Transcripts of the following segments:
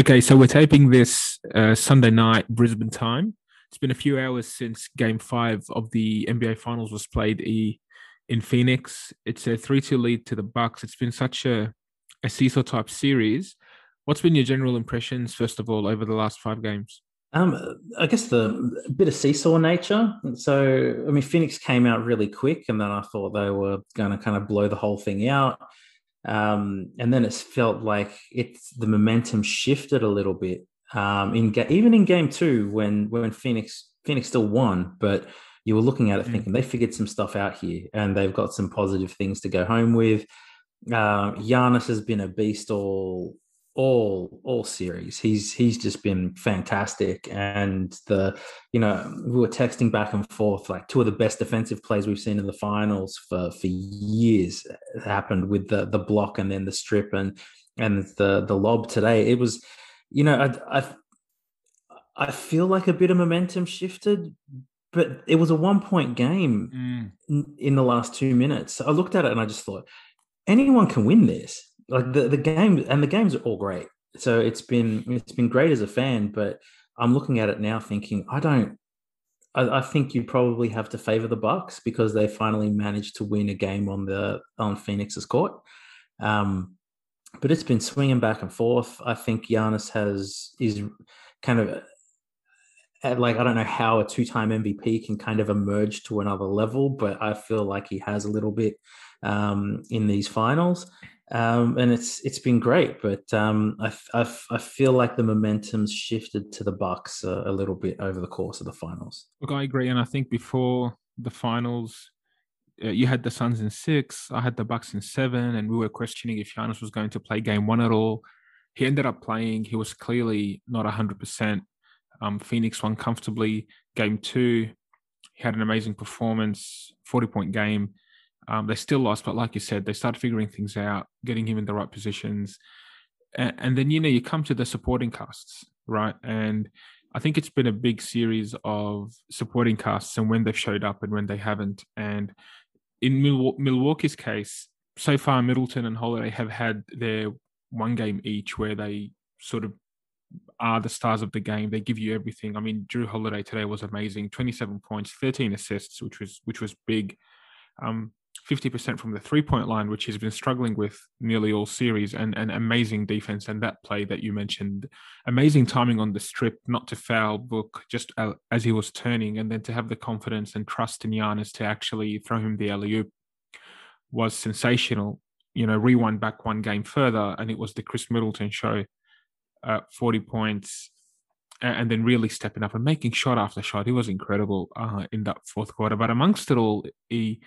Okay, so we're taping this uh, Sunday night Brisbane time. It's been a few hours since Game Five of the NBA Finals was played in Phoenix. It's a three-two lead to the Bucks. It's been such a a seesaw type series. What's been your general impressions, first of all, over the last five games? Um, I guess the bit of seesaw nature. So, I mean, Phoenix came out really quick, and then I thought they were going to kind of blow the whole thing out. Um, and then it felt like it's the momentum shifted a little bit. Um, in ga- even in game two, when when Phoenix Phoenix still won, but you were looking at it mm. thinking they figured some stuff out here, and they've got some positive things to go home with. Uh, Giannis has been a beast all all all series. He's he's just been fantastic, and the you know we were texting back and forth like two of the best defensive plays we've seen in the finals for for years happened with the the block and then the strip and and the the lob today. It was you know I I, I feel like a bit of momentum shifted. But it was a one point game mm. in, in the last two minutes. I looked at it and I just thought, anyone can win this like the, the game and the games are all great. So it's been it's been great as a fan, but I'm looking at it now thinking I don't. I, I think you probably have to favor the Bucks because they finally managed to win a game on the on Phoenix's court. Um, but it's been swinging back and forth. I think Giannis has is kind of like I don't know how a two-time MVP can kind of emerge to another level, but I feel like he has a little bit um, in these finals um, and it's it's been great. But um, I, I, I feel like the momentum's shifted to the Bucks a, a, little bit over the course of the finals. Look, I agree, and I think before the finals, uh, you had the Suns in six, I had the Bucks in seven, and we were questioning if Giannis was going to play Game One at all. He ended up playing. He was clearly not hundred percent. Um, Phoenix won comfortably. Game two, he had an amazing performance, forty point game um, they still lost, but like you said, they started figuring things out, getting him in the right positions. And, and then, you know, you come to the supporting casts, right? And I think it's been a big series of supporting casts and when they've showed up and when they haven't. And in Milwaukee's case, so far, Middleton and Holiday have had their one game each where they sort of are the stars of the game. They give you everything. I mean, Jrue Holiday today was amazing. 27 points, 13 assists, which was which was big. Um, 50% from the three point line, which he's been struggling with nearly all series, and an amazing defense. And that play that you mentioned, amazing timing on the strip, not to foul Book just as he was turning, and then to have the confidence and trust in Giannis to actually throw him the alley oop was sensational. You know, rewind back one game further, and it was the Khris Middleton show, uh, 40 points, and then really stepping up and making shot after shot. He was incredible uh, in that fourth quarter. But amongst it all, he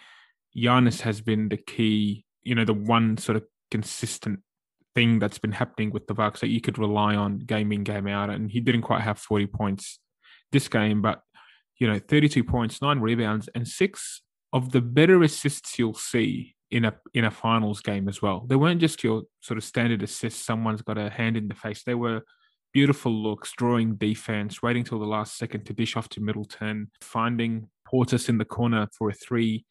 Giannis has been the key, you know, the one sort of consistent thing that's been happening with the Bucks that you could rely on game in, game out. And he didn't quite have 40 points this game, but you know, 32 points, nine rebounds, and six of the better assists you'll see in a in a finals game as well. They weren't just your sort of standard assists, someone's got a hand in the face. They were beautiful looks, drawing defense, waiting till the last second to dish off to Middleton, finding Portis in the corner for a three,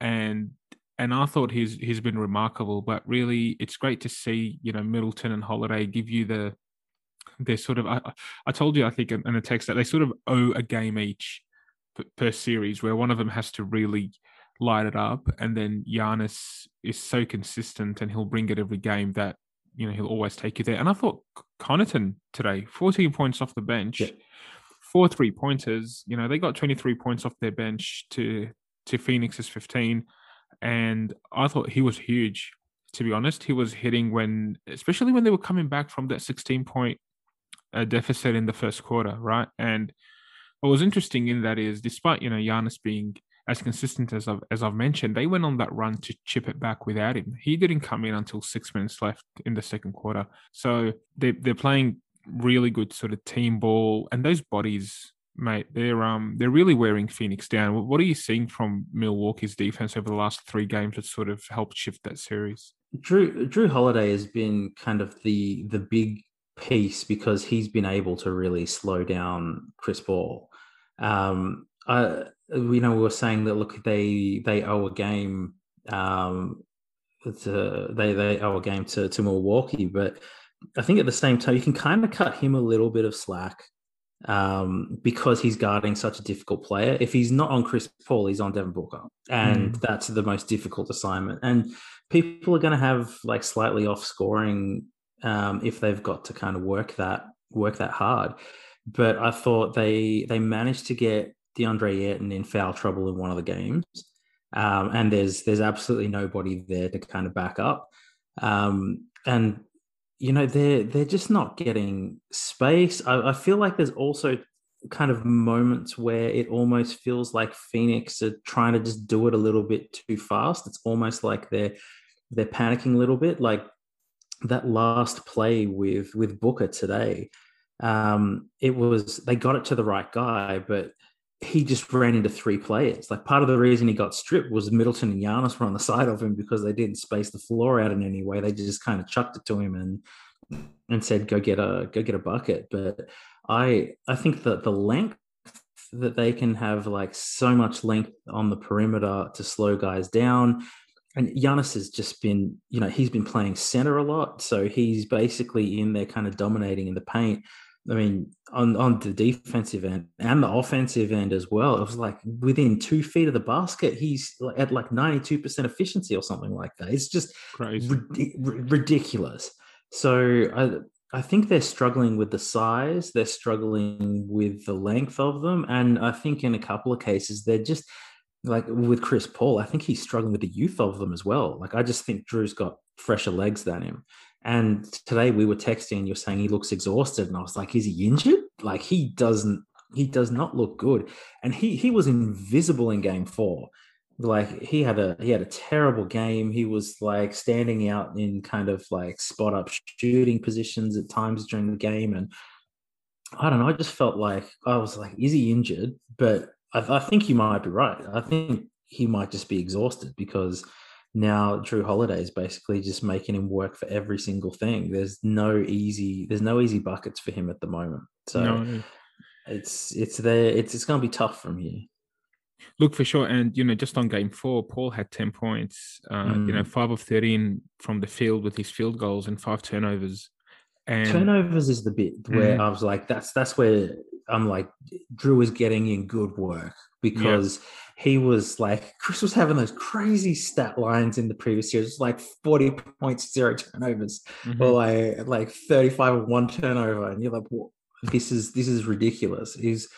and and I thought he's he's been remarkable. But really, it's great to see you know Middleton and Holiday give you the they sort of. I, I told you I think in a text that they sort of owe a game each per, per series, where one of them has to really light it up, and then Giannis is so consistent and he'll bring it every game that you know he'll always take you there. And I thought Connaughton today, fourteen points off the bench. Yeah. Four three pointers, you know, they got 23 points off their bench to to Phoenix's 15. And I thought he was huge, to be honest. He was hitting when, especially when they were coming back from that 16 point uh, deficit in the first quarter, right? And what was interesting in that is, despite, you know, Giannis being as consistent as I've, as I've mentioned, they went on that run to chip it back without him. He didn't come in until six minutes left in the second quarter. So they, they're playing really good sort of team ball, and those bodies mate, they're um they're really wearing Phoenix down. What are you seeing from Milwaukee's defense over the last three games that sort of helped shift that series? Drew Jrue Holiday has been kind of the the big piece because he's been able to really slow down Chris Paul. Um, I, you know, we were saying that look, they they owe a game. Um, to, they they owe a game to to Milwaukee, but I think at the same time, you can kind of cut him a little bit of slack um, because he's guarding such a difficult player. If he's not on Chris Paul, he's on Devin Booker, and mm. that's the most difficult assignment. And people are going to have like slightly off scoring um, if they've got to kind of work that work that hard. But I thought they they managed to get DeAndre Ayton in foul trouble in one of the games, um, and there's there's absolutely nobody there to kind of back up. Um, and you know they're they're just not getting space. I, I, feel like there's also kind of moments where it almost feels like Phoenix are trying to just do it a little bit too fast. It's almost like they're they're panicking a little bit. Like that last play with with Booker today, um, it was they got it to the right guy, but he just ran into three players. Like part of the reason he got stripped was Middleton and Giannis were on the side of him because they didn't space the floor out in any way. They just kind of chucked it to him and and said, "Go get a go get a bucket." But I I think that the length that they can have like so much length on the perimeter to slow guys down. And Giannis has just been, you know, he's been playing center a lot. So he's basically in there kind of dominating in the paint. I mean, on, on the defensive end and the offensive end as well, it was like within two feet of the basket, he's at like 92% efficiency or something like that. It's just crazy, ridiculous. So I, I think they're struggling with the size, they're struggling with the length of them. And I think in a couple of cases, they're just like with Chris Paul, I think he's struggling with the youth of them as well. Like I just think Jrue's got fresher legs than him. And today we were texting and you're saying he looks exhausted. And I was like, is he injured? Like he doesn't, he does not look good. And he he was invisible in game four. Like he had a he had a terrible game. He was like standing out in kind of like spot up shooting positions at times during the game. And I don't know, I just felt like I was like, is he injured? But I, I think you might be right. I think he might just be exhausted because now Jrue Holiday is basically just making him work for every single thing. There's no easy there's no easy buckets for him at the moment. So no. it's it's there it's it's gonna be tough from here. Look for sure, and you know, just on game four, Paul had ten points. Uh, mm. You know, mm. five of thirteen from the field with his field goals and five turnovers. And turnovers is the bit where mm. I was like, that's that's where I'm like, Jrue is getting in good work because he was like Chris was having those crazy stat lines in the previous years, like 40 points, zero turnovers, mm-hmm. or like like 35 of one turnover. And you're like, this is this is ridiculous. He's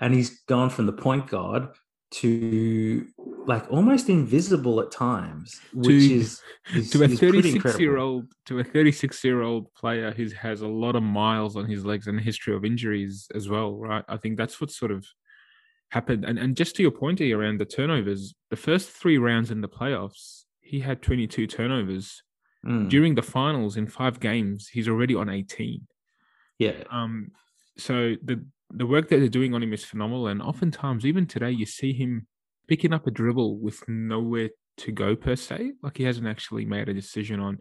and he's gone from the point guard to like almost invisible at times, which to, is, is, to a 36 year old to a 36 year old player who has a lot of miles on his legs and a history of injuries as well, right? I think that's what sort of happened. And and just to your point here around the turnovers, the first three rounds in the playoffs, he had 22 turnovers. Mm. During the finals in five games, he's already on 18. Yeah. Um. So the the work that they're doing on him is phenomenal, and oftentimes, even today, you see him picking up a dribble with nowhere to go per se. Like he hasn't actually made a decision on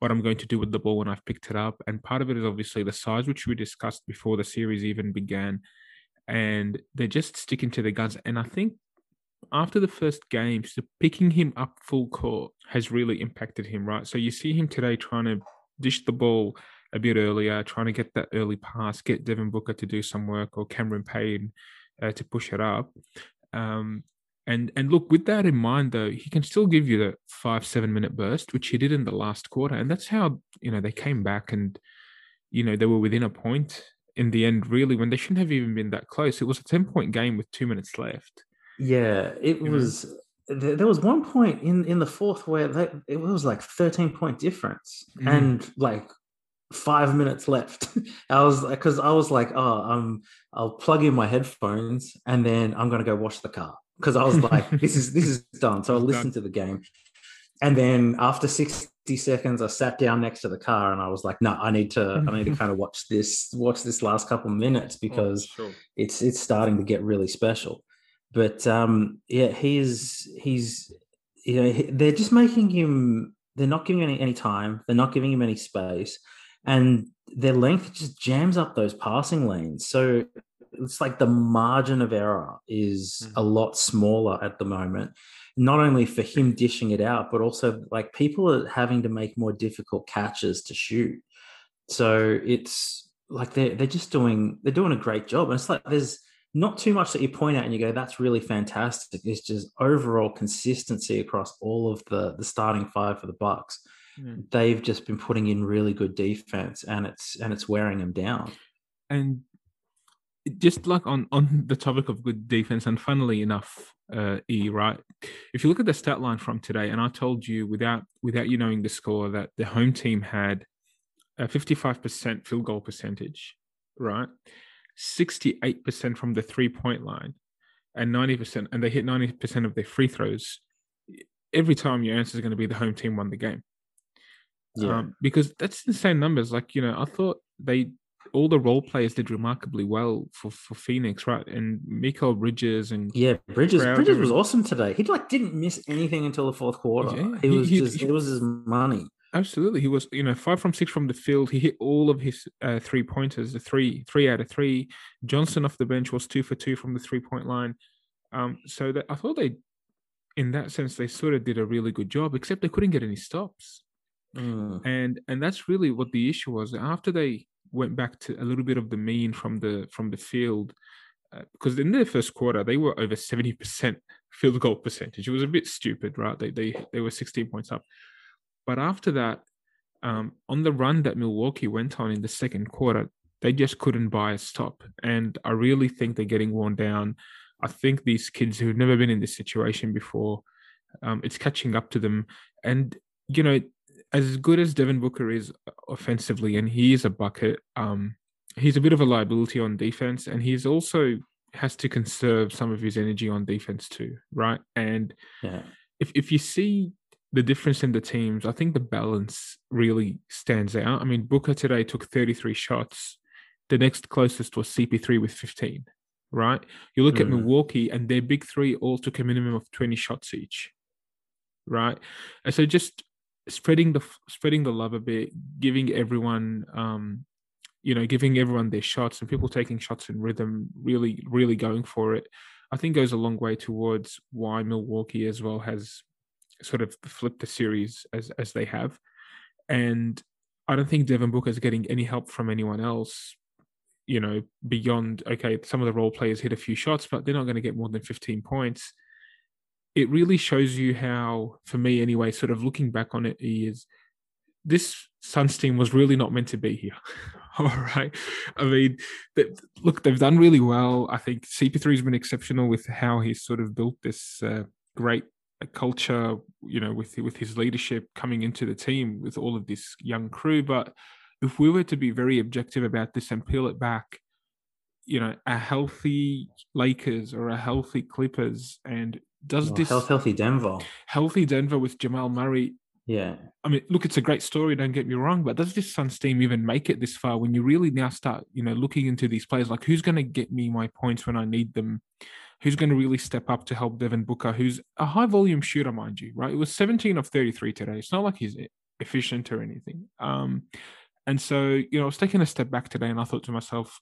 what I'm going to do with the ball when I've picked it up. And part of it is obviously the size, which we discussed before the series even began and they're just sticking to their guns. And I think after the first game, so picking him up full court has really impacted him, right? So you see him today trying to dish the ball a bit earlier, trying to get that early pass, get Devin Booker to do some work or Cameron Payne uh, to push it up. Um, and and look, with that in mind, though, he can still give you the five seven minute burst, which he did in the last quarter, and that's how you know they came back and you know they were within a point in the end, really, when they shouldn't have even been that close. It was a 10 point game with two minutes left. Yeah, it you was. Know? There was one point in, in the fourth where they, it was like 13 point difference mm. and like five minutes left. I was like, because I was like, oh, um, I'll plug in my headphones and then I'm going to go wash the car because I was like, this is this is done. So I listened to the game, and then after 60 seconds, I sat down next to the car and I was like, no, I need to, I need to kind of watch this, watch this last couple minutes oh, because oh, sure. it's, it's starting to get really special. But um, yeah, he's, he's, you know, they're just making him, they're not giving any, any time. They're not giving him any space. And their length just jams up those passing lanes. So it's like the margin of error is mm-hmm. a lot smaller at the moment not only for him dishing it out, but also like people are having to make more difficult catches to shoot. So it's like they're they're just doing they're doing a great job. And it's like there's not too much that you point out and you go, that's really fantastic. It's just overall consistency across all of the the starting five for the Bucks. Mm. They've just been putting in really good defense and it's and it's wearing them down. And just like on on the topic of good defense, and funnily enough, uh, E right, if you look at the stat line from today, and I told you without without you knowing the score that the home team had a fifty five percent field goal percentage, right, sixty eight percent from the three point line, and ninety percent, and they hit ninety percent of their free throws. Every time your answer is going to be the home team won the game. Yeah. Um, because that's insane numbers. Like you know, I thought they all the role players did remarkably well for, for Phoenix, right? And Mikal Bridges and yeah, Bridges Crowder. Bridges was awesome today. He like didn't miss anything until the fourth quarter. Yeah, he, he was he, just he, it was his money. Absolutely, he was you know five from six from the field. He hit all of his uh, three pointers, the three three out of three. Johnson off the bench was two for two from the three point line. Um, so that I thought they, in that sense, they sort of did a really good job, except they couldn't get any stops. Mm. And and that's really what the issue was. After they went back to a little bit of the mean from the from the field uh, because in their first quarter they were over 70% field goal percentage. It was a bit stupid right? They they, they were 16 points up. But after that um, on the run that milwaukee went on in the second quarter they just couldn't buy a stop. And i really think they're getting worn down. I think these kids who've never been in this situation before um, it's catching up to them. And you know as good as Devin Booker is offensively, and he is a bucket, um, he's a bit of a liability on defense, and he's also has to conserve some of his energy on defense too, right? And yeah. if if you see the difference in the teams, I think the balance really stands out. I mean, Booker today took 33 shots. The next closest was CP3 with 15, right? You look mm. at Milwaukee and their big three all took a minimum of 20 shots each, right? And so just spreading the spreading the love a bit, giving everyone um, you know, giving everyone their shots and people taking shots in rhythm, really, really going for it, I think goes a long way towards why Milwaukee as well has sort of flipped the series as as they have. And I don't think Devin Booker is getting any help from anyone else, you know, beyond okay, some of the role players hit a few shots, but they're not going to get more than 15 points it really shows you how, for me anyway, sort of looking back on it, is this Suns team was really not meant to be here. All right. I mean, they, look, they've done really well. I think CP3 has been exceptional with how he's sort of built this uh, great uh, culture, you know, with with his leadership coming into the team with all of this young crew. But if we were to be very objective about this and peel it back, you know, a healthy Lakers or a healthy Clippers and does this healthy Denver, healthy Denver with Jamal Murray? Yeah, I mean, look, it's a great story. Don't get me wrong, but does this Suns team even make it this far? When you really now start, you know, looking into these players, like who's going to get me my points when I need them? Who's going to really step up to help Devin Booker, who's a high volume shooter, mind you, right? It was 17 of 33 today. It's not like he's efficient or anything. Um, and so, you know, I was taking a step back today and I thought to myself,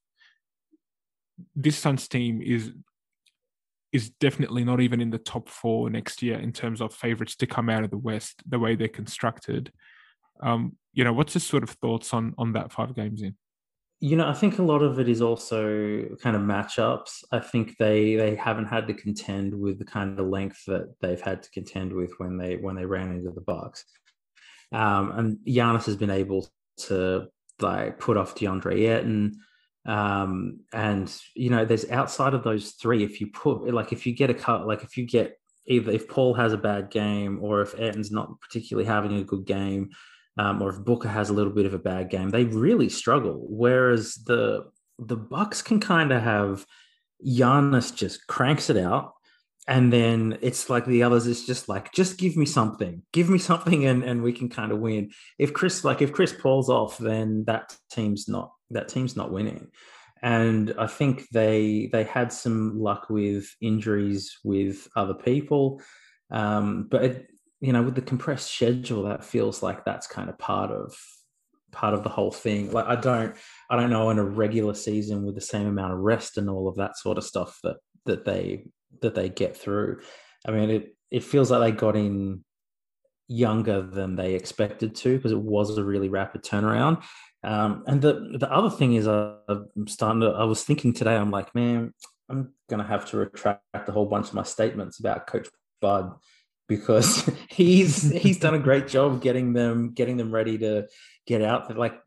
this Suns team is is definitely not even in the top four next year in terms of favorites to come out of the West, the way they're constructed. Um, you know, what's your sort of thoughts on on that five games in? You know, I think a lot of it is also kind of matchups. I think they they haven't had to contend with the kind of length that they've had to contend with when they when they ran into the Bucks. Um, and Giannis has been able to like put off DeAndre Ayton. Um, and you know, there's outside of those three, if you put like if you get a cut, like if you get either if Paul has a bad game or if Ayton's not particularly having a good game, um, or if Booker has a little bit of a bad game, they really struggle. Whereas the the Bucks can kind of have Giannis just cranks it out and then it's like the others it's just like just give me something. Give me something and, and we can kind of win. If chris like if chris Paul's off then that team's not that team's not winning. And i think they they had some luck with injuries with other people. Um, but it, you know with the compressed schedule that feels like that's kind of part of part of the whole thing. Like i don't i don't know in a regular season with the same amount of rest and all of that sort of stuff that that they that they get through. I mean, it it feels like they got in younger than they expected to because it was a really rapid turnaround. Um, and the the other thing is, uh, I'm starting to. I was thinking today. I'm like, man, I'm gonna have to retract a whole bunch of my statements about Coach Bud because he's he's done a great job getting them getting them ready to get out. Like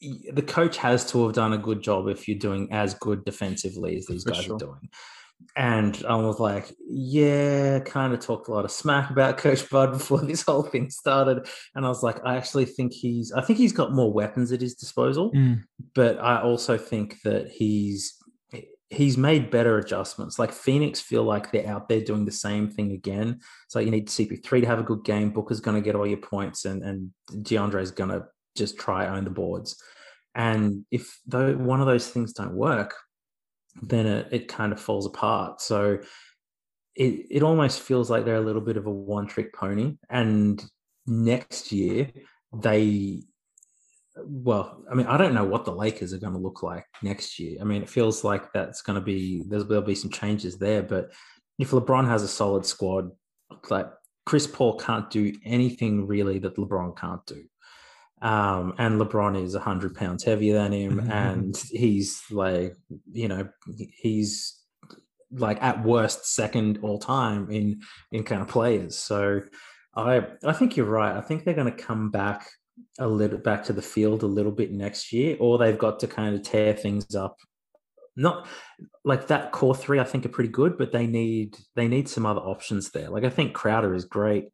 the coach has to have done a good job if you're doing as good defensively as these For guys sure. are doing. And I was like, yeah, kind of talked a lot of smack about Coach Bud before this whole thing started. And I was like, I actually think he's, I think he's got more weapons at his disposal. Mm. But I also think that he's, he's made better adjustments. Like Phoenix feel like they're out there doing the same thing again. So you need CP3 to have a good game. Booker's going to get all your points, and and DeAndre's going to just try own the boards. And if though one of those things don't work, then it, it kind of falls apart. So it it almost feels like they're a little bit of a one trick pony. And next year they well, I mean, I don't know what the Lakers are going to look like next year. I mean, it feels like that's going to be there's there'll be some changes there. But if LeBron has a solid squad, like Chris Paul can't do anything really that LeBron can't do. Um, and LeBron is 100 pounds heavier than him, mm-hmm. and he's like, you know, he's like at worst second all time in in kind of players. So I I think you're right. I think they're going to come back a little back to the field a little bit next year, or they've got to kind of tear things up. Not like that core three, I think are pretty good, but they need they need some other options there. Like I think Crowder is great.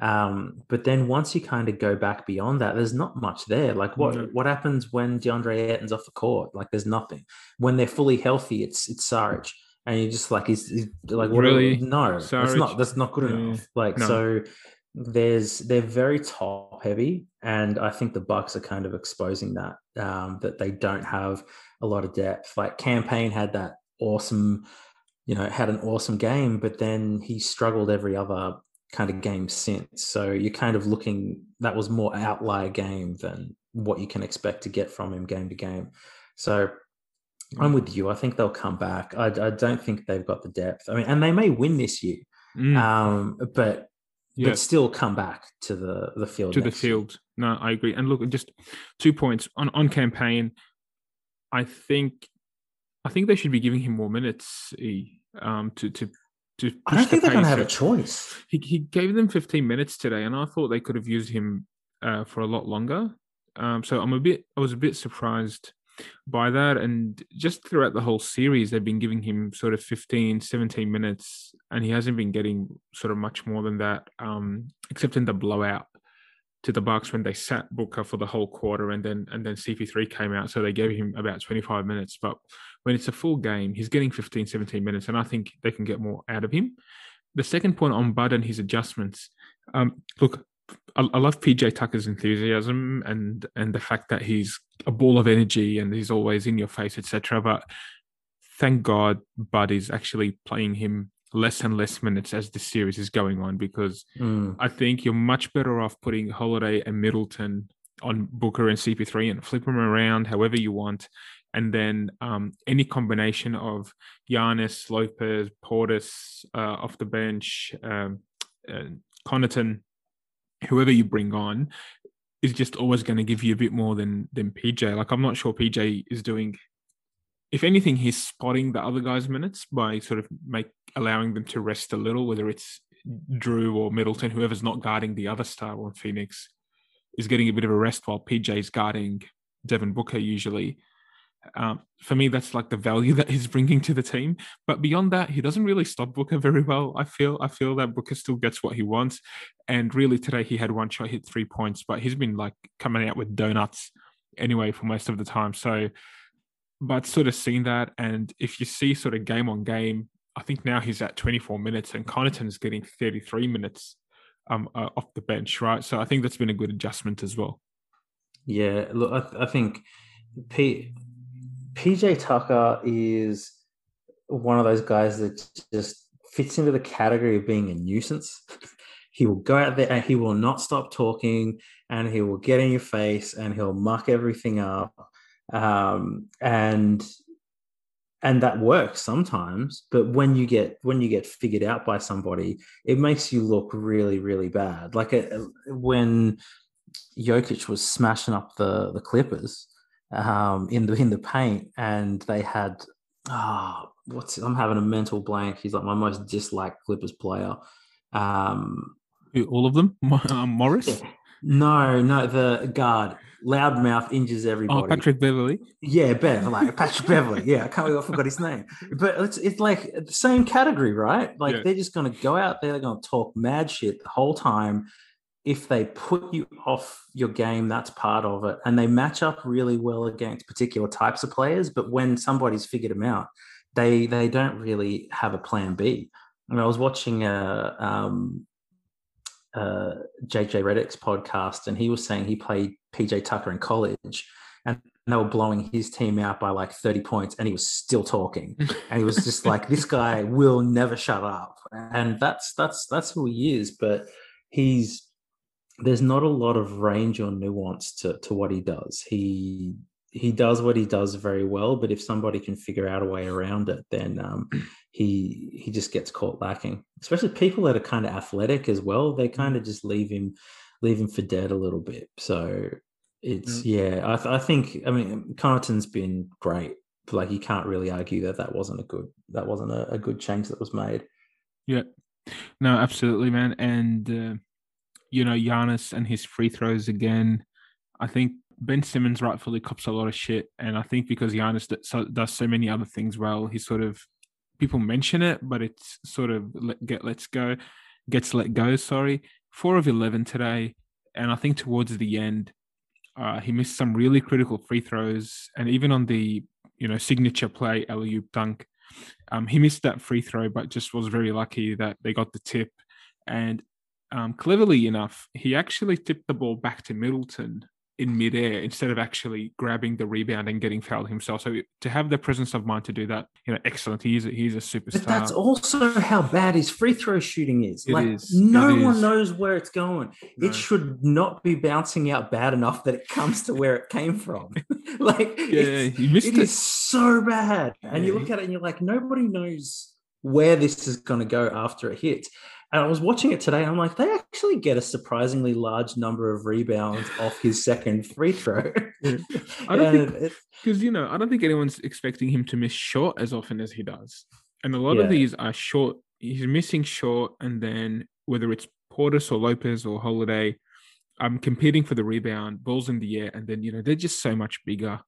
Um, but then once you kind of go back beyond that, there's not much there. Like what mm-hmm. what happens when DeAndre Ayton's off the court? Like there's nothing. When they're fully healthy, it's it's Saric. And you're just like he's, he's like what really? no, Saric? that's not that's not good enough. Like no. so there's they're very top heavy, and I think the Bucks are kind of exposing that um, that they don't have a lot of depth. Like Cam Payne had that awesome, you know, had an awesome game, but then he struggled every other kind of game since. So you're kind of looking that was more outlier game than what you can expect to get from him game to game. So I'm with you. I think they'll come back. I, I don't think they've got the depth. I mean, and they may win this year, mm. um, but yeah. but still come back to the the field to the field. Year. No, I agree. And look, just two points on on Cam Payne. I think I think they should be giving him more minutes um, to to to I don't think they're going to have a choice. He, he gave them 15 minutes today, and I thought they could have used him uh, for a lot longer. Um, so I'm a bit, I was a bit surprised by that. And just throughout the whole series, they've been giving him sort of 15, 17 minutes, and he hasn't been getting sort of much more than that, um, except in the blowout to the Bucks when they sat Booker for the whole quarter, and then and then CP3 came out, so they gave him about 25 minutes. But when it's a full game, he's getting 15, 17 minutes, and I think they can get more out of him. The second point on Bud and his adjustments. Um, look, I, I, love PJ Tucker's enthusiasm and and the fact that he's a ball of energy and he's always in your face, etc. But thank God Bud is actually playing him less and less minutes as the series is going on because mm. I think you're much better off putting Holiday and Middleton on Booker and CP3 and flip them around however you want. And then um, any combination of Giannis, Lopez, Portis uh, off the bench, um, uh, Connaughton, whoever you bring on, is just always going to give you a bit more than than PJ. Like I'm not sure PJ is doing. If anything, he's spotting the other guys' minutes by sort of make allowing them to rest a little, whether it's Jrue or Middleton, whoever's not guarding the other star on Phoenix, is getting a bit of a rest while PJ's guarding Devin Booker usually. Um, for me, that's like the value that he's bringing to the team. But beyond that, he doesn't really stop Booker very well. I feel I feel that Booker still gets what he wants. And really, today he had one shot, hit three points, but he's been like coming out with donuts anyway for most of the time. So, but sort of seeing that, and if you see sort of game on game, I think now he's at 24 minutes, and Connaughton's getting 33 minutes um uh, off the bench, right? So I think that's been a good adjustment as well. Yeah, look, I, I think Pete PJ Tucker is one of those guys that just fits into the category of being a nuisance. he will go out there and he will not stop talking and he will get in your face and he'll muck everything up. Um, and and that works sometimes but when you get when you get figured out by somebody it makes you look really really bad. Like a, uh, when Jokic was smashing up the the Clippers um, in the in the paint and they had ah oh, what's I'm having a mental blank. He's like my most disliked Clippers player. Um all of them? Um, Morris? Yeah. no no the guard loudmouth injures oh, everybody. Oh, Patrick Beverley. Yeah, Bev, like Patrick Beverley. Yeah, I can't believe I forgot his name. But it's it's like the same category, right? Like yeah. they're just going to go out there, they're going to talk mad shit the whole time. If they put you off your game, that's part of it, and they match up really well against particular types of players. But when somebody's figured them out, they they don't really have a plan B. And I was watching a um, uh, JJ Redick's podcast, and he was saying he played PJ Tucker in college, and they were blowing his team out by like 30 points, and he was still talking. and he was just like, this guy will never shut up. And that's that's that's who he is. But he's there's not a lot of range or nuance to to what he does. He he does what he does very well, but if somebody can figure out a way around it, then um, he he just gets caught lacking. Especially people that are kind of athletic as well, they kind of just leave him leave him for dead a little bit. So it's yeah, yeah I, th- I think I mean Connaughton's been great. Like you can't really argue that that wasn't a good that wasn't a, a good change that was made. Yeah, no, absolutely, man. And uh, you know, Giannis and his free throws again. I think Ben Simmons rightfully cops a lot of shit, and I think because Giannis does so, does so many other things well, he sort of people mention it, but it's sort of let get let's go, gets let go. Sorry, four of eleven today, and I think towards the end, uh, he missed some really critical free throws, and even on the you know signature play alley dunk, um, he missed that free throw, but just was very lucky that they got the tip, and um, cleverly enough, he actually tipped the ball back to Middleton in midair instead of actually grabbing the rebound and getting fouled himself. So to have the presence of mind to do that, you know, excellent. He's a, he's a superstar. But that's also how bad his free throw shooting is. It like is. no it one is. knows where it's going. No. It should not be bouncing out bad enough that it comes to where it came from. like yeah, you missed it, it is so bad. And yeah. you look at it and you're like, nobody knows where this is going to go after it hits. And I was watching it today. I'm like, they actually get a surprisingly large number of rebounds off his second free throw. I don't think because you know I don't think anyone's expecting him to miss short as often as he does, and a lot yeah. of these are short. He's missing short, and then whether it's Portis or Lopez or Holiday, I'm competing for the rebound, balls in the air, and then you know they're just so much bigger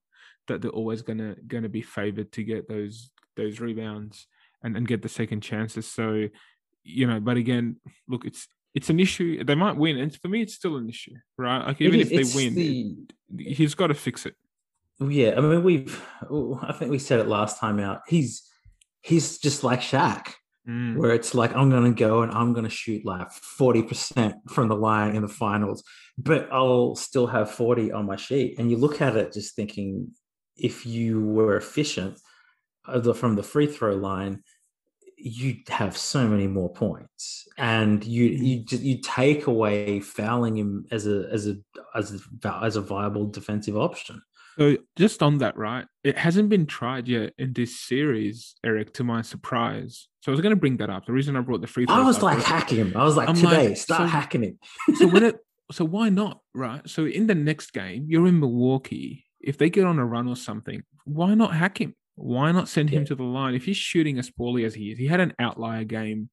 that they're always gonna gonna be favored to get those those rebounds and, and get the second chances. So you know, but again, look, it's it's an issue. They might win, and for me, it's still an issue, right? Like even if they win, the... he's got to fix it. Yeah, I mean, we've I think we said it last time out. He's he's just like Shaq, mm. where it's like I'm going to go and I'm going to shoot like forty percent from the line in the finals, but I'll still have forty on my sheet. And you look at it just thinking, if you were efficient uh, from the free throw line you have so many more points, and you mm-hmm. you you take away fouling him as a as a as a as a viable defensive option. So just on that, right? It hasn't been tried yet in this series, Eric. To my surprise, so I was going to bring that up. The reason I brought the free throw, I was like was, hacking him. I was like, I'm today, like, start so, hacking him. so when it, so why not, right? So in the next game, you're in Milwaukee. If they get on a run or something, why not hack him? Why not send him yeah. to the line? If he's shooting as poorly as he is, he had an outlier game,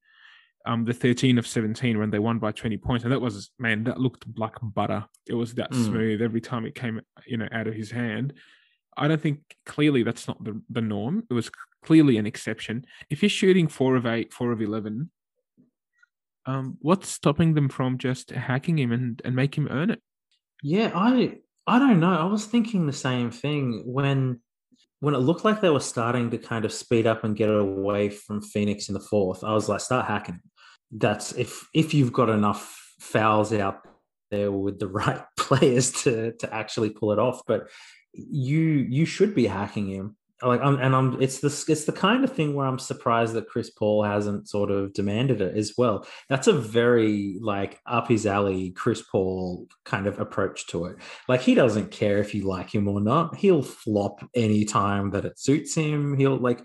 um, the 13 of 17 when they won by 20 points. And that was, man, that looked like butter. It was that mm. smooth every time it came, you know, out of his hand. I don't think clearly that's not the, the norm. It was clearly an exception. If he's shooting four of eight, four of 11, um, what's stopping them from just hacking him and, and make him earn it? Yeah, I I don't know. I was thinking the same thing when when it looked like they were starting to kind of speed up and get away from Phoenix in the fourth, I was like, start hacking. That's if if you've got enough fouls out there with the right players to to actually pull it off. But you you should be hacking him. Like I'm, and I'm it's the it's the kind of thing where I'm surprised that Chris Paul hasn't sort of demanded it as well. That's a very like up his alley Chris Paul kind of approach to it. Like he doesn't care if you like him or not. He'll flop any time that it suits him. He'll like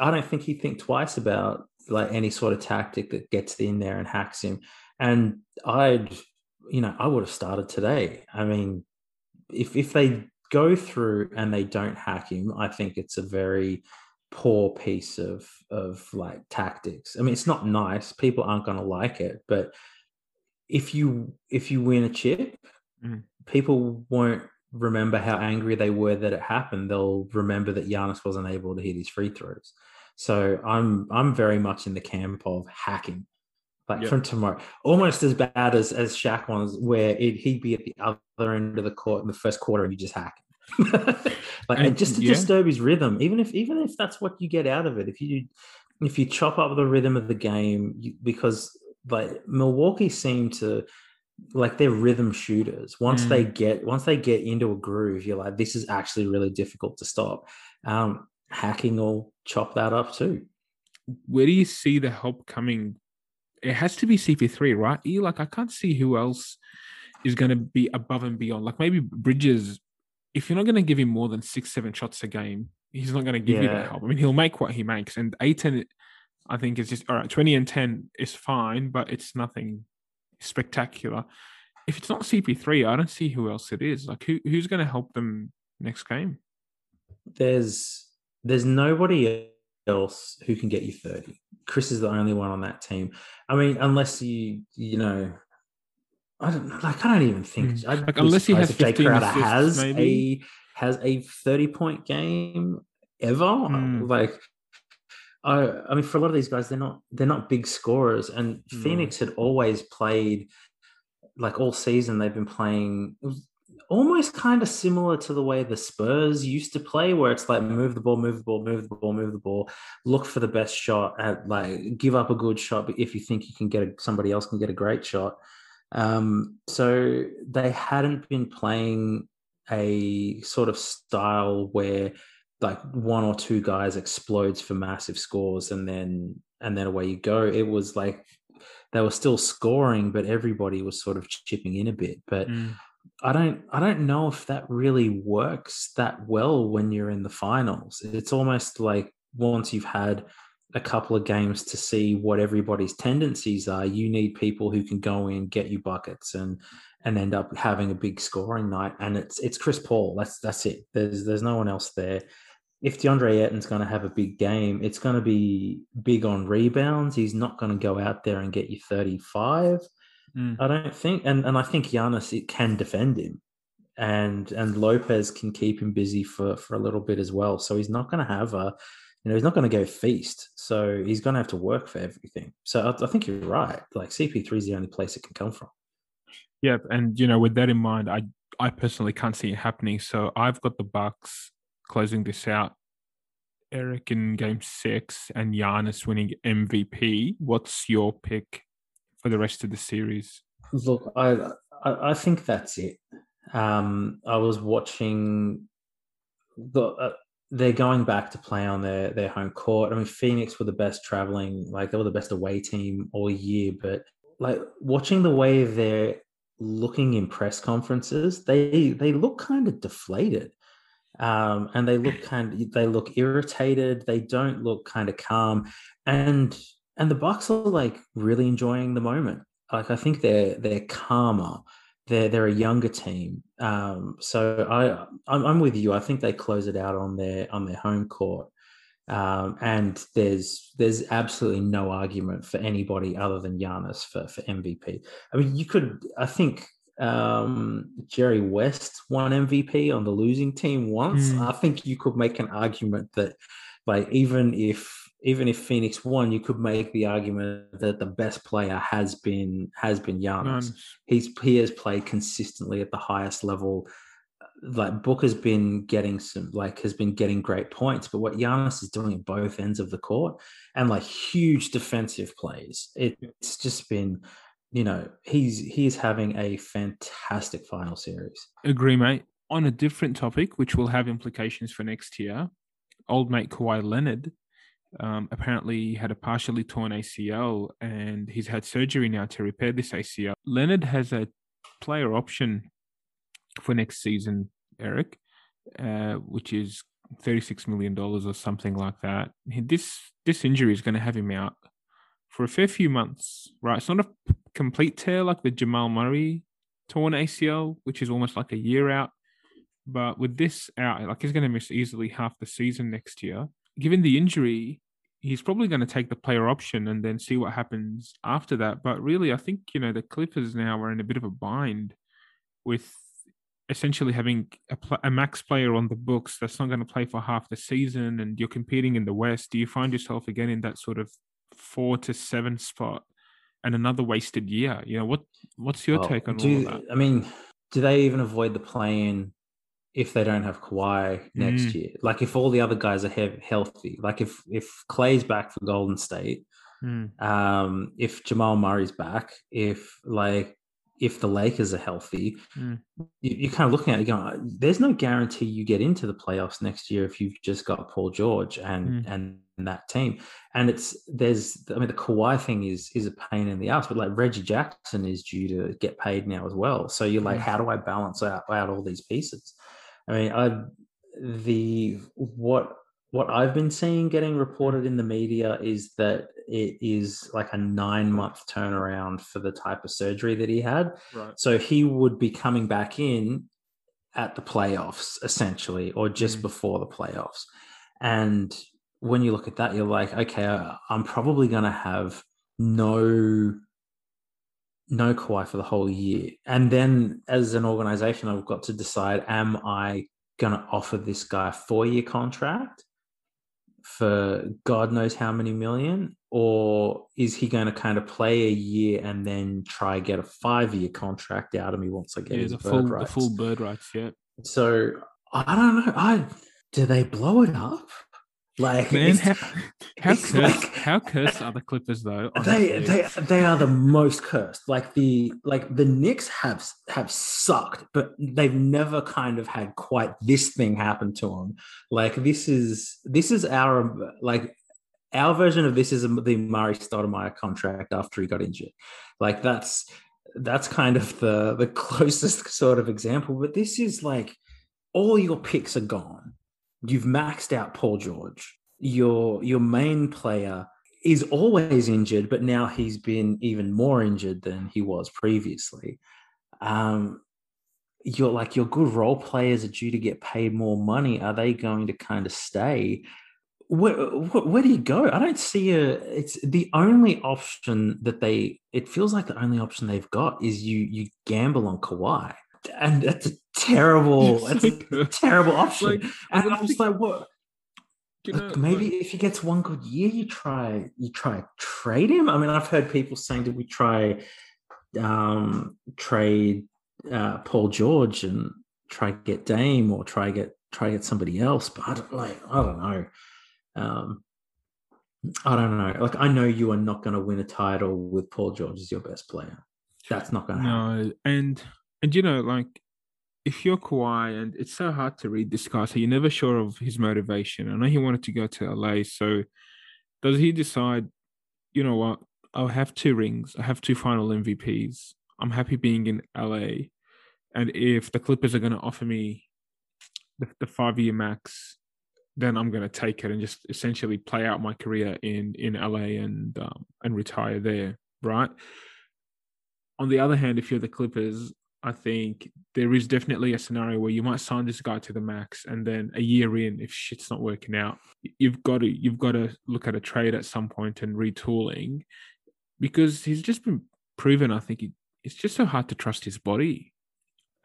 I don't think he'd think twice about like any sort of tactic that gets in there and hacks him. And I'd you know, I would have started today. I mean, if if they go through and they don't hack him, I think it's a very poor piece of of like tactics. I mean, it's not nice. People aren't going to like it, but if you if you win a chip, mm. people won't remember how angry they were that it happened. They'll remember that Giannis wasn't able to hit his free throws. So I'm I'm very much in the camp of hacking like yep. from tomorrow. Almost as bad as as Shaq was, where it, he'd be at the other end of the court in the first quarter and you just hack. like and, just to yeah. disturb his rhythm, even if even if that's what you get out of it, if you if you chop up the rhythm of the game, you, because like Milwaukee seem to like they're rhythm shooters. Once mm. they get once they get into a groove, you're like, this is actually really difficult to stop. Um, hacking will chop that up too. Where do you see the help coming it has to be CP3, right? Like I can't see who else is going to be above and beyond. Like maybe Bridges, if you're not going to give him more than six, seven shots a game, he's not going to give yeah. you that help. I mean, he'll make what he makes, and eight Ayton, I think is just all right. Twenty and ten is fine, but it's nothing spectacular. If it's not CP3, I don't see who else it is. Like who who's going to help them next game? There's there's nobody else who can get you 30. Chris is the only one on that team. I mean, unless you, you know, I don't like. I don't even think. Mm. Like unless he has Jae Crowder has maybe. a has a thirty point game ever. Mm. Like, I, I mean, for a lot of these guys, they're not they're not big scorers. And mm. Phoenix had always played like all season. They've been playing. Almost kind of similar to the way the Spurs used to play, where it's like move the ball, move the ball, move the ball, move the ball, look for the best shot, at like give up a good shot, but if you think you can get a, somebody else can get a great shot. Um, so they hadn't been playing a sort of style where like one or two guys explodes for massive scores and then and then away you go. It was like they were still scoring, but everybody was sort of chipping in a bit. But mm. I don't I don't know if that really works that well when you're in the finals. It's almost like once you've had a couple of games to see what everybody's tendencies are, you need people who can go in, get you buckets and and end up having a big scoring night. And it's it's Chris Paul. That's that's it. There's there's no one else there. If DeAndre Ayton's going to have a big game, it's going to be big on rebounds. He's not going to go out there and get you 35. Mm. I don't think, and and I think Giannis it can defend him, and and Lopez can keep him busy for for a little bit as well. So he's not going to have a, you know, he's not going to go feast. So he's going to have to work for everything. So I, I think you're right. Like CP3 is the only place it can come from. Yeah, and you know, with that in mind, I I personally can't see it happening. So I've got the Bucks closing this out. Eric in Game Six and Giannis winning MVP. What's your pick for the rest of the series? Look, I I, think that's it. Um, I was watching the. Uh, they're going back to play on their their home court. I mean, Phoenix were the best traveling, like they were the best away team all year. But like watching the way they're looking in press conferences, they they look kind of deflated, um, and they look kind of they look irritated. They don't look kind of calm, and and the Bucks are like really enjoying the moment. Like I think they're they're calmer. They're they're a younger team. Um, so I I'm, I'm, with you. I think they close it out on their on their home court. Um, and there's there's absolutely no argument for anybody other than Giannis for for MVP. I mean, you could I think um, Jerry West won MVP on the losing team once. Mm. I think you could make an argument that like even if even if Phoenix won, you could make the argument that the best player has been has been Giannis. He's he has played consistently at the highest level. Like Booker's been getting some like has been getting great points, but what Giannis is doing at both ends of the court and like huge defensive plays, it's just been you know he's he's having a fantastic final series. Agree, mate. On a different topic, which will have implications for next year, old mate Kawhi Leonard um, apparently had a partially torn ACL and he's had surgery now to repair this ACL. Leonard has a player option for next season, Eric, uh, which is thirty-six million dollars or something like that. This this injury is going to have him out for a fair few months, right? It's not a complete tear like the Jamal Murray torn ACL, which is almost like a year out. But with this out, like he's going to miss easily half the season next year. Given the injury, he's probably going to take the player option and then see what happens after that. But really, I think you know the Clippers now are in a bit of a bind with essentially having a, pl- a max player on the books that's not going to play for half the season, and you're competing in the West. Do you find yourself again in that sort of four to seven spot and another wasted year? You know what? What's your well, take on do, all that? I mean, do they even avoid the play-in if they don't have Kawhi next mm. year. Like if all the other guys are he- healthy, like if if Clay's back for Golden State, mm. um, if Jamal Murray's back, if like if the Lakers are healthy, mm. you, are kind of looking at it going, there's no guarantee you get into the playoffs next year if you've just got Paul George and mm. and that team. And it's there's I mean the Kawhi thing is is a pain in the ass, but like Reggie Jackson is due to get paid now as well. So you're like, mm. how do I balance out, out all these pieces? I mean, I the what what I've been seeing getting reported in the media is that it is like a nine month turnaround for the type of surgery that he had. Right. So he would be coming back in at the playoffs essentially, or just mm. before the playoffs. And when you look at that, you're like, okay, I'm probably going to have no no Kawhi for the whole year. And then as an organization, I've got to decide am I going to offer this guy a four year contract for God knows how many million? Or is he going to kind of play a year and then try get a five year contract out of me once I get yeah, his the bird full, rights? The full bird rights, yeah. So I don't know. I do they blow it up? Like man, how, how cursed, like, how cursed are the Clippers though? They they they are the most cursed. Like the like the Knicks have have sucked, but they've never kind of had quite this thing happen to them. Like this is this is our like our version of this is the Amar'e Stoudemire contract after he got injured. Like that's that's kind of the the closest sort of example. But this is like all your picks are gone You've maxed out Paul George. Your your main player is always injured, but now he's been even more injured than he was previously. Um, you're like your good role players are due to get paid more money. Are they going to kind of stay? Where, where, where, do you go? I don't see a. It's the only option that they. It feels like the only option they've got is you you gamble on Kawhi and that's a terrible, that's a terrible option. Like, and I'm just like, what? You know, maybe like, if he gets one good year, you try you try trade him. I mean, I've heard people saying, "Did we try um, trade uh, Paul George and try get Dame or try get try get somebody else?" But I don't like I don't know. Um, I don't know. Like I know you are not going to win a title with Paul George as your best player. That's not going to no, happen. No, and and you know, like if you're Kawhi, and it's so hard to read this guy, so you're never sure of his motivation. I know he wanted to go to LA, so does he decide, you know what, I'll have two rings, I have two final MVPs. I'm happy being in LA. And if the Clippers are going to offer me the, the five year max, then I'm going to take it and just essentially play out my career in in LA and um, and retire there, right? On the other hand, if you're the Clippers, I think there is definitely a scenario where you might sign this guy to the max, and then a year in, if shit's not working out, you've got to you've got to look at a trade at some point and retooling, because he's just been proven. I think he, it's just so hard to trust his body,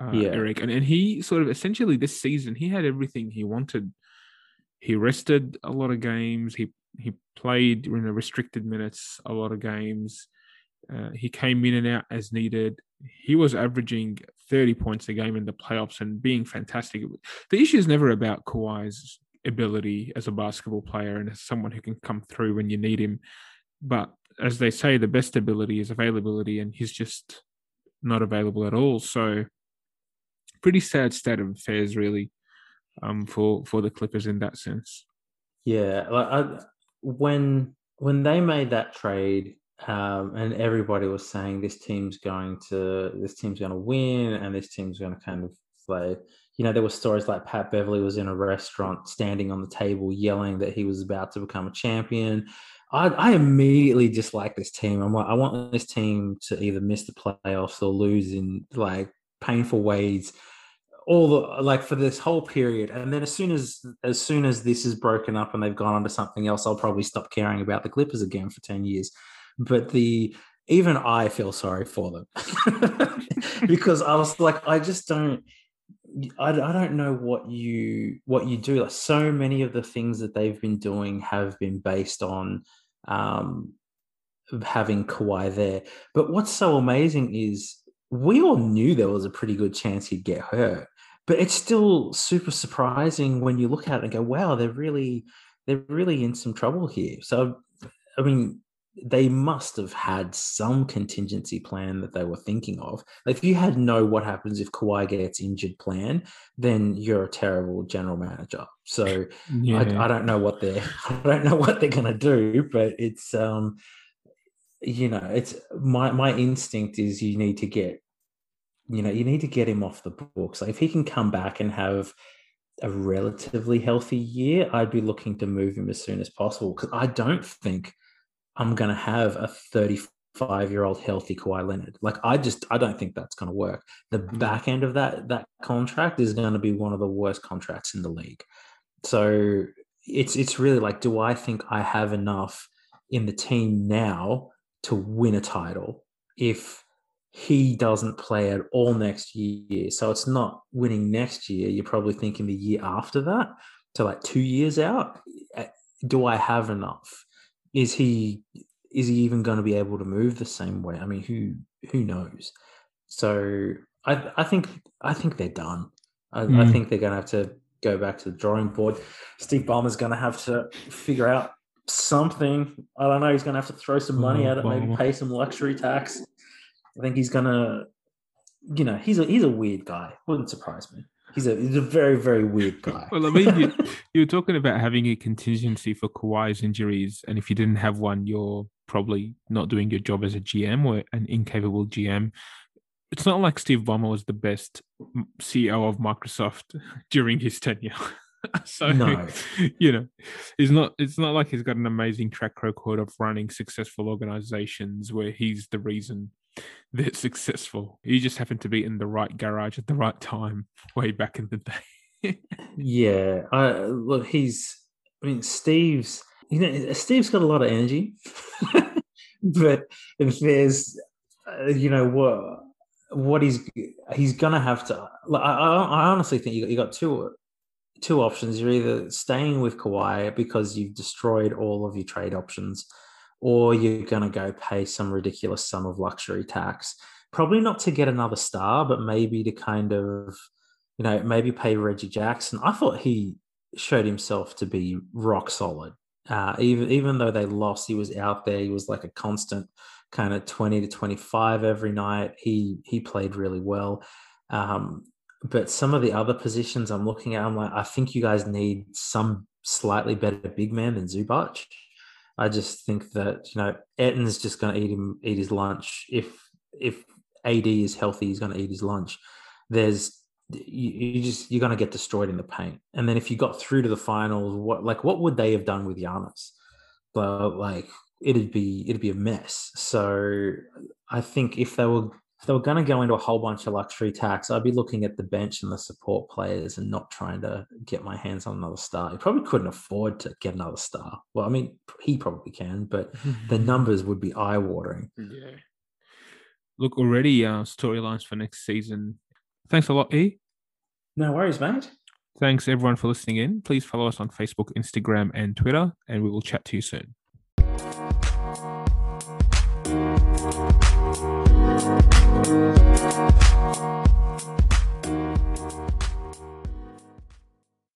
uh, yeah. Eric, and and he sort of essentially this season he had everything he wanted. He rested a lot of games. He he played in the restricted minutes a lot of games. Uh, he came in and out as needed he was averaging 30 points a game in the playoffs and being fantastic. The issue is never about Kawhi's ability as a basketball player and as someone who can come through when you need him. But as they say, the best ability is availability, and he's just not available at all. So, pretty sad state of affairs, really, um, for for the Clippers in that sense. Yeah, like I, when when they made that trade, um, and everybody was saying this team's going to this team's going to win, and this team's going to kind of play. You know, there were stories like Pat Beverley was in a restaurant, standing on the table, yelling that he was about to become a champion. I, I immediately dislike this team. I'm like, I want this team to either miss the playoffs or lose in like painful ways all the like for this whole period and then as soon as as soon as this is broken up and they've gone on to something else i'll probably stop caring about the clippers again for 10 years but the even i feel sorry for them. Because i was like i just don't I, I don't know what you what you do. Like so many of the things that they've been doing have been based on um having Kawhi there. But what's so amazing is we all knew there was a pretty good chance he'd get hurt but it's still super surprising when you look at it and go, wow, they're really they're really in some trouble here. So I mean, they must have had some contingency plan that they were thinking of. Like if you had no what happens if Kawhi gets injured plan, then you're a terrible general manager. So yeah. I, I, don't know what they're I don't know what they're gonna do, but it's um you know, it's my my instinct is you need to get you know, you need to get him off the books. Like if he can come back and have a relatively healthy year, I'd be looking to move him as soon as possible because I don't think I'm going to have a 35 year old healthy Kawhi Leonard. Like I just I don't think that's going to work. The mm-hmm. back end of that that contract is going to be one of the worst contracts in the league. So it's it's really like, do I think I have enough in the team now to win a title if he doesn't play at all next year. So it's not winning next year. You're probably thinking the year after that. So like two years out. Uh, do I have enough? Is he is he even going to be able to move the same way? I mean, who who knows? So I I think I think they're done. I, mm. I think they're going to have to go back to the drawing board. Steve Ballmer's going to have to figure out something. I don't know. He's going to have to throw some money oh, at it, maybe pay some luxury tax. I think he's gonna, you know, he's a he's a weird guy. Wouldn't surprise me. He's a he's a very very weird guy. well, I mean, you, you were talking about having a contingency for Kawhi's injuries, and if you didn't have one, you're probably not doing your job as a GM or an incapable GM. It's not like Steve Ballmer was the best CEO of Microsoft during his tenure. so no. you know it's not it's not like he's got an amazing track record of running successful organizations where he's the reason they're successful. You just happen to be in the right garage at the right time, way back in the day. yeah, I, look, he's. I mean, Steve's. You know, Steve's got a lot of energy, but if there's, uh, you know, what what he's he's gonna have to. Like, I, I honestly think you got, you got two two options. You're either staying with Kawhi because you've destroyed all of your trade options or you're going to go pay some ridiculous sum of luxury tax. Probably not to get another star, but maybe to kind of, you know, maybe pay Reggie Jackson. I thought he showed himself to be rock solid. Uh, even even though they lost, he was out there. He was like a constant kind of twenty to twenty five every night. He he played really well. Um, but some of the other positions I'm looking at, I'm like, I think you guys need some slightly better big man than Zubac. I just think that you know Ayton's just going to eat him eat his lunch. If if AD is healthy, he's going to eat his lunch. There's you, you just you're going to get destroyed in the paint. And then if you got through to the finals, what like what would they have done with Giannis? But like it'd be it'd be a mess. So I think if they were if they were going to go into a whole bunch of luxury tax, I'd be looking at the bench and the support players and not trying to get my hands on another star. He probably couldn't afford to get another star. Well, I mean, he probably can, but the numbers would be eye watering. Yeah. Look, already uh, storylines for next season. Thanks a lot, E. No worries, mate. Thanks everyone for listening in. Please follow us on Facebook, Instagram, and Twitter, and we will chat to you soon.